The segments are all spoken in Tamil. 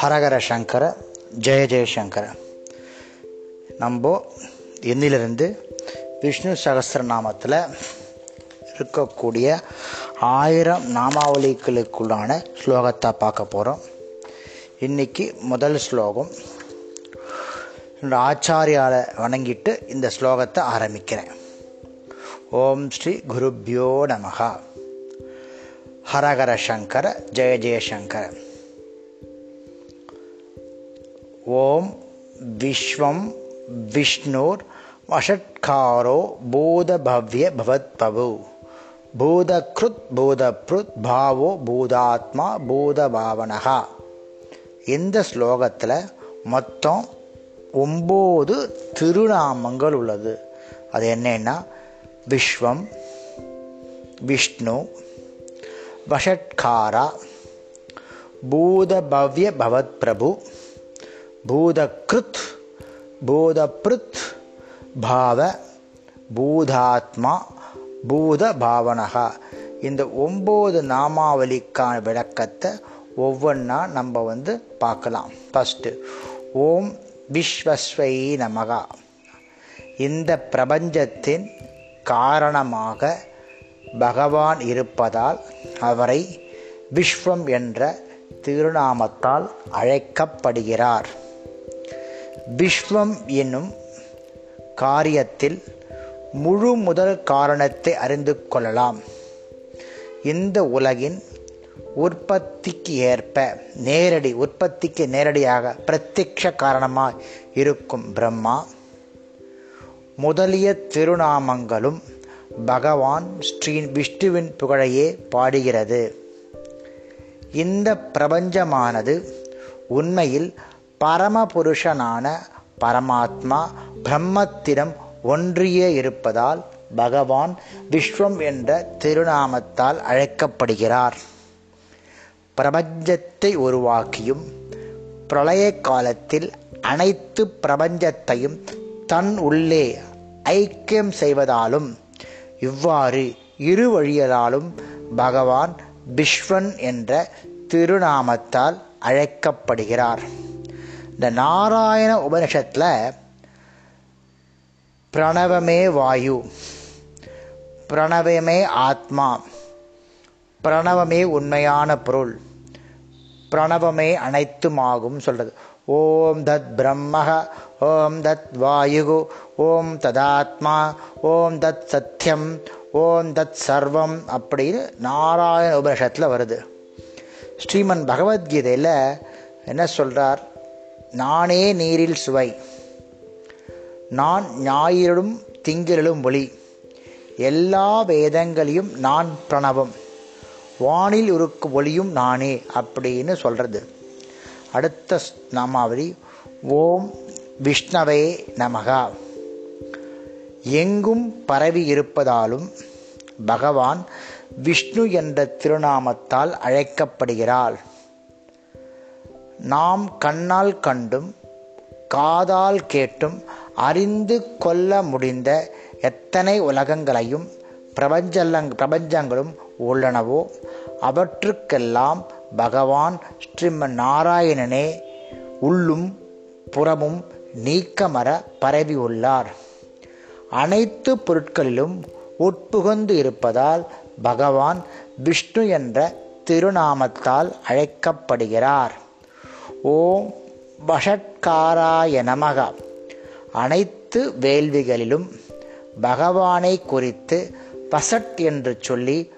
ஹரஹர சங்கர ஜெய ஜெயசங்கர நம்ம இன்னிலிருந்து விஷ்ணு சகசிரநாமத்தில் இருக்கக்கூடிய ஆயிரம் நாமாவளிகளுக்குள்ளான ஸ்லோகத்தை பார்க்க போகிறோம் இன்னைக்கு முதல் ஸ்லோகம். என்னோட ஆச்சாரியால வணங்கிட்டு இந்த ஸ்லோகத்தை ஆரம்பிக்கிறேன். ஓம் ஸ்ரீ குருப்யோ நமகா ஹரஹர சங்கர ஜெய ஜெயசங்கர ஓம் விஸ்வம் விஷ்ணுர் வஷட்காரோ பூதபவ்ய பவத்பவு. பூதக்ருத் பூதப்ருத் பாவோ பூதாத்மா பூதபாவனகா. இந்த ஸ்லோகத்தில் மொத்தம் ஒம்பது திருநாமங்கள் உள்ளது. அது என்னென்னா விஸ்வம் விஷ்ணு வஷட்காரா பூதபவ்ய பவத் பிரபு பூதக்ருத் பூதப்ருத் பாவ பூதாத்மா பூத பாவனகா இந்த ஒம்பது நாமாவலிக்கான விளக்கத்தை ஒவ்வொன்றா நம்ம வந்து பார்க்கலாம். ஃபஸ்ட்டு ஓம் விஸ்வஸ்வை நமகா. இந்த பிரபஞ்சத்தின் காரணமாக பகவான் இருப்பதால் அவரை விஸ்வம் என்ற திருநாமத்தால் அழைக்கப்படுகிறார். விஸ்வம் என்னும் காரியத்தில் முழு முதல் காரணத்தை அறிந்து கொள்ளலாம். இந்த உலகின் உற்பத்திக்கு ஏற்ப நேரடி உற்பத்திக்கு நேரடியாக பிரத்யக்ஷ காரணமாக இருக்கும் பிரம்மா முதலிய திருநாமங்களும் பகவான் ஸ்ரீ விஷ்ணுவின் புகழையே பாடுகிறது. இந்த பிரபஞ்சமானது உண்மையில் பரமபுருஷனான பரமாத்மா பிரம்மத்திடம் ஒன்றியே இருப்பதால் பகவான் விஸ்வம் என்ற திருநாமத்தால் அழைக்கப்படுகிறார். பிரபஞ்சத்தை உருவாக்கியும் பிரளய காலத்தில் அனைத்து பிரபஞ்சத்தையும் தன் உள்ளே ஐக்கியம் செய்வதாலும் இவ்வாறு இரு வழியலாலும் பகவான் பிஷ்வன் என்ற திருநாமத்தால் அழைக்கப்படுகிறார். இந்த நாராயண உபனிஷத்தில் பிரணவமே வாயு பிரணவமே ஆத்மா பிரணவமே உண்மையான பொருள் பிரணவமே அனைத்துமாகும் சொல்றது. ஓம் தத் பிரம்ம ஓம் தத் வாயு ஓம் ததாத்மா ஓம் தத் சத்தியம் ஓம் தத் சர்வம் அப்படின்னு நாராயண உபனிஷத்தில் வருது. ஸ்ரீமன் பகவத்கீதையில் என்ன சொல்கிறார் நானே நீரில் சுவை நான் ஞாயிறும் திங்களிலும் ஒளி எல்லா வேதங்களையும் நான் பிரணவம் வானில் இருக்கும் ஒளியும் நானே அப்படின்னு சொல்கிறது அடுத்த நாமாவளி ஓம் விஷ்ணவே நமகா. எங்கும் பரவி இருப்பதாலும் பகவான் விஷ்ணு என்ற திருநாமத்தால் அழைக்கப்படுகிறாள். நாம் கண்ணால் கண்டும் காதால் கேட்டும் அறிந்து கொள்ள முடிந்த எத்தனை உலகங்களையும் பிரபஞ்சலங் பிரபஞ்சங்களும் உள்ளனவோ அவற்றுக்கெல்லாம் பகவான் ஸ்ரீம நாராயணனே உள்ளும் புறமும் நீக்கமர பரவி உள்ளார். அனைத்து பொருட்களிலும் உட்புகுந்து இருப்பதால் பகவான் விஷ்ணு என்ற திருநாமத்தால் அழைக்கப்படுகிறார். ஓம் வஷட்காராய நமக. அனைத்து வேள்விகளிலும் பகவானை குறித்து பசட் என்று சொல்லி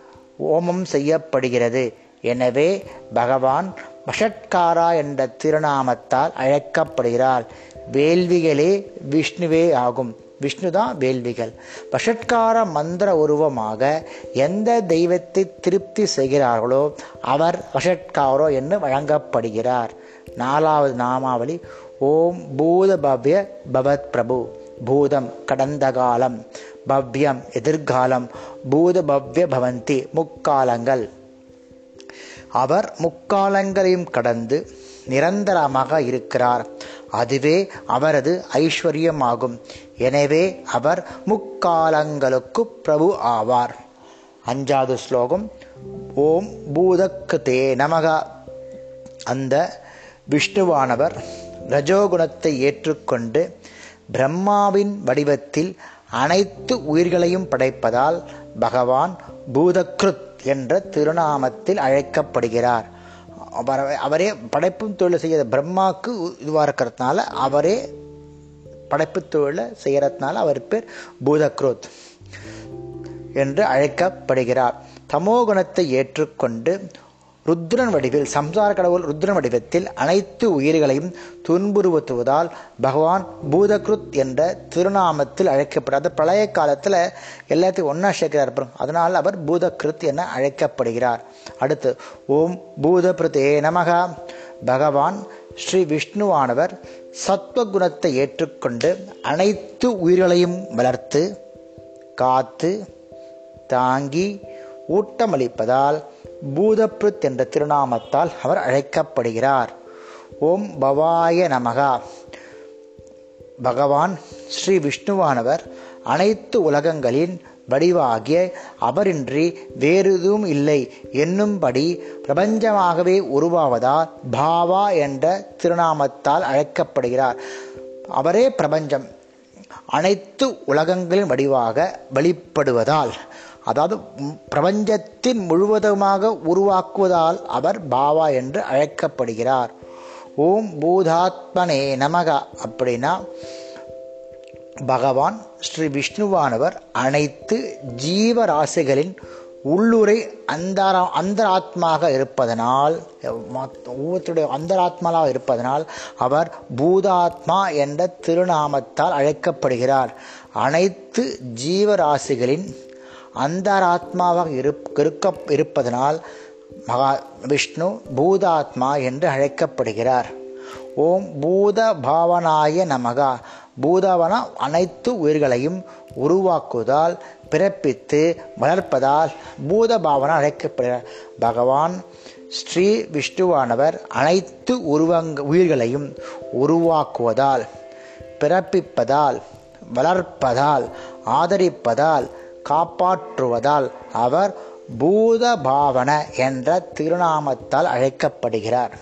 ஓமம் செய்யப்படுகிறது. எனவே பகவான் வஷட்காரா என்ற திருநாமத்தால் அழைக்கப்படுகிறார். வேள்விகளே விஷ்ணுவே ஆகும். விஷ்ணு தான் வேள்விகள். பஷட்கார மந்திர உருவமாக எந்த தெய்வத்தை திருப்தி செய்கிறார்களோ அவர் வஷட்காரோ என்று வழங்கப்படுகிறார். நாலாவது நாமாவளி ஓம் பூத பவ்ய பவத் பிரபு பூதம் கடந்த காலம் பவ்யம் எதிர்காலம் பூத பவ்ய பவந்தி முக்காலங்கள். அவர் முக்காலங்களையும் கடந்து நிரந்தரமாக இருக்கிறார். அதுவே அவரது ஐஸ்வர்யமாகும். எனவே அவர் முக்காலங்களுக்கு பிரபு ஆவார். அஞ்சாவது ஸ்லோகம். ஓம் பூதக்கதே நமக. அந்த விஷ்ணுவானவர் ரஜோகுணத்தை ஏற்றுக்கொண்டு பிரம்மாவின் வடிவத்தில் அனைத்து உயிர்களையும் படைப்பதால் பகவான் பூதக்ருத் என்ற திருநாமத்தில் அழைக்கப்படுகிறார். அவர் அவரே படைப்பும் தொழிலை செய்ய பிரம்மாவுக்கு இதுவாக இருக்கிறதுனால அவரே படைப்பு தொழிலை செய்கிறதுனால அவர் பேர் பூதக்ரோத் என்று அழைக்கப்படுகிறார். தமோகுணத்தை ஏற்றுக்கொண்டு ருத்ரன் வடிவில் சம்சார கடவுள் ருத்ரன் வடிவத்தில் அனைத்து உயிர்களையும் துன்புறுத்துவதால் பகவான் பூதக்ருத் என்ற திருநாமத்தில் அழைக்கப்படுறார் அது பழைய காலத்தில் எல்லாத்தையும் ஒன்றா சேர்க்கிறார் பாருங்க. அதனால் அவர் பூதக்ருத் என அழைக்கப்படுகிறார் அடுத்து ஓம் பூதபிருதே நமகா பகவான் ஸ்ரீ விஷ்ணுவானவர் சத்வகுணத்தை ஏற்றுக்கொண்டு அனைத்து உயிர்களையும் வளர்த்து காத்து தாங்கி ஊட்டமளிப்பதால் பூதப்ருத் என்ற திருநாமத்தால் அவர் அழைக்கப்படுகிறார். ஓம் பவாய நமகா. பகவான் ஸ்ரீ விஷ்ணுவானவர் அனைத்து உலகங்களின் வடிவாகிய அவரின்றி வேறெதுவும் இல்லை என்னும்படி பிரபஞ்சமாகவே உருவாவதால் பாவா என்ற திருநாமத்தால் அழைக்கப்படுகிறார். அவரே பிரபஞ்சம். அனைத்து உலகங்களின் வடிவாக வெளிப்படுவதால் அதாவது பிரபஞ்சத்தின் முழுவதுமாக உருவாக்குவதால் அவர் பாவா என்று அழைக்கப்படுகிறார். ஓம் பூதாத்மனே நமக அப்படின்னா பகவான் ஸ்ரீ விஷ்ணுவானவர் அனைத்து ஜீவராசிகளின் உள்ளுரை அந்தரா அந்தராத்மாக இருப்பதனால் ஒவ்வொருத்தருடைய அந்தராத்மாவாக இருப்பதனால் அவர் பூதாத்மா என்ற திருநாமத்தால் அழைக்கப்படுகிறார். அனைத்து ஜீவராசிகளின் அந்தராத்மாவாக இருப்- இருக்க இருப்பதனால் மகா விஷ்ணு பூதாத்மா என்று அழைக்கப்படுகிறார். ஓம் பூத பாவனாய நமகா. பூதவன அனைத்து உயிர்களையும் உருவாக்குவதால் பிறப்பித்து வளர்ப்பதால் பூத பாவனா அழைக்கப்படுகிறார். பகவான் ஸ்ரீ விஷ்ணுவானவர் அனைத்து உருவங்க உயிர்களையும் உருவாக்குவதால் பிறப்பிப்பதால் வளர்ப்பதால் ஆதரிப்பதால் காப்பாற்றுவதால் அவர் பூத பாவன என்ற திருநாமத்தால் அழைக்கப்படுகிறார்.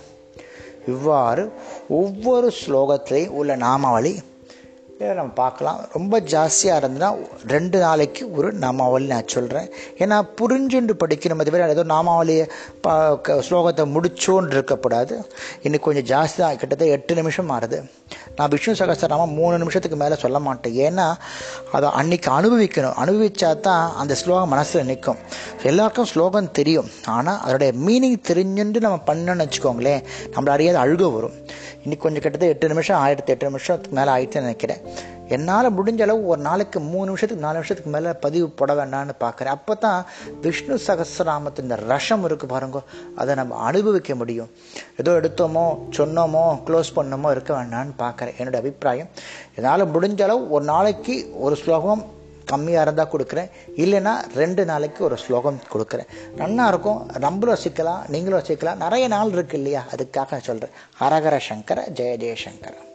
இவ்வாறு ஒவ்வொரு ஸ்லோகத்திலேயும் உள்ள நாமாவளி நம்ம பார்க்கலாம். ரொம்ப ஜாஸ்தியாக இருந்ததுன்னா ரெண்டு நாளைக்கு ஒரு நாமாவளி நான் சொல்கிறேன் ஏன்னா புரிஞ்சுண்டு படிக்கணும் அது ஏதோ நாமாவளியை பா க- ஸ்லோகத்தை முடிச்சோன்னு இருக்கக்கூடாது. இன்னைக்கு கொஞ்சம் ஜாஸ்தி தான் கிட்டத்தட்ட எட்டு நிமிஷம் ஆறுது. நான் விஷ்ணு சகஸ்ரநாமம் மூணு நிமிஷத்துக்கு மேலே சொல்ல மாட்டேன். ஏன்னா அதை அன்னைக்கு அனுபவிக்கணும். அனுபவிச்சா தான் அந்த ஸ்லோகம் மனசில் நிற்கும் எல்லாருக்கும் ஸ்லோகம் தெரியும். ஆனால் அதோடைய மீனிங் தெரிஞ்சுட்டு நம்ம பண்ணோன்னு வச்சுக்கோங்களேன். நம்மள அறியாத அழுக வரும். இன்னைக்கு கொஞ்சம் கிட்டத்தட்ட எட்டு நிமிஷம் ஆயிரத்தி எட்டு நிமிஷத்துக்கு மேலே ஆயிடுச்சுன்னு நினைக்கிறேன். என்னால் முடிஞ்ச அளவு ஒரு நாளைக்கு மூணு நிமிஷத்துக்கு நாலு நிமிஷத்துக்கு மேலே பதிவு போட வேண்டாம்னு பார்க்குறேன். அப்போ தான் விஷ்ணு சகஸ்ரநாமத்தின் இந்த ரஷம் இருக்கு பாருங்க அதை நம்ம அனுபவிக்க முடியும். ஏதோ எடுத்தோமோ சொன்னோமோ க்ளோஸ் பண்ணோமோ இருக்க வேண்டாம்னு பார்க்குறேன். என்னோட அபிப்பிராயம் என்னால் முடிஞ்ச அளவு ஒரு நாளைக்கு ஒரு ஸ்லோகம் கம்மியாக இருந்தால் கொடுக்குறேன். இல்லைன்னா ரெண்டு நாளைக்கு ஒரு ஸ்லோகம் கொடுக்குறேன். நன்னா இருக்கும். நம்மளும் ரசிக்கலாம் நீங்களும் ரசிக்கலாம். நிறைய நாள் இருக்கு இல்லையா? அதுக்காக சொல்கிறேன் ஹரஹர சங்கர ஜெய ஜெயசங்கர